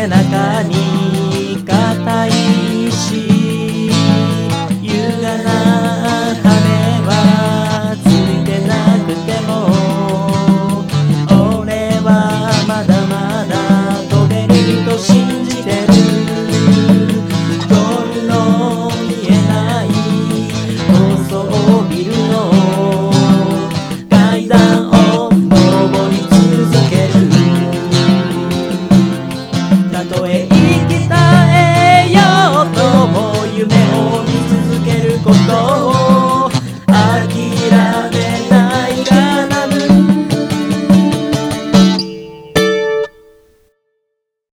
背中にとへ行きたえようとも夢を見続けることを諦め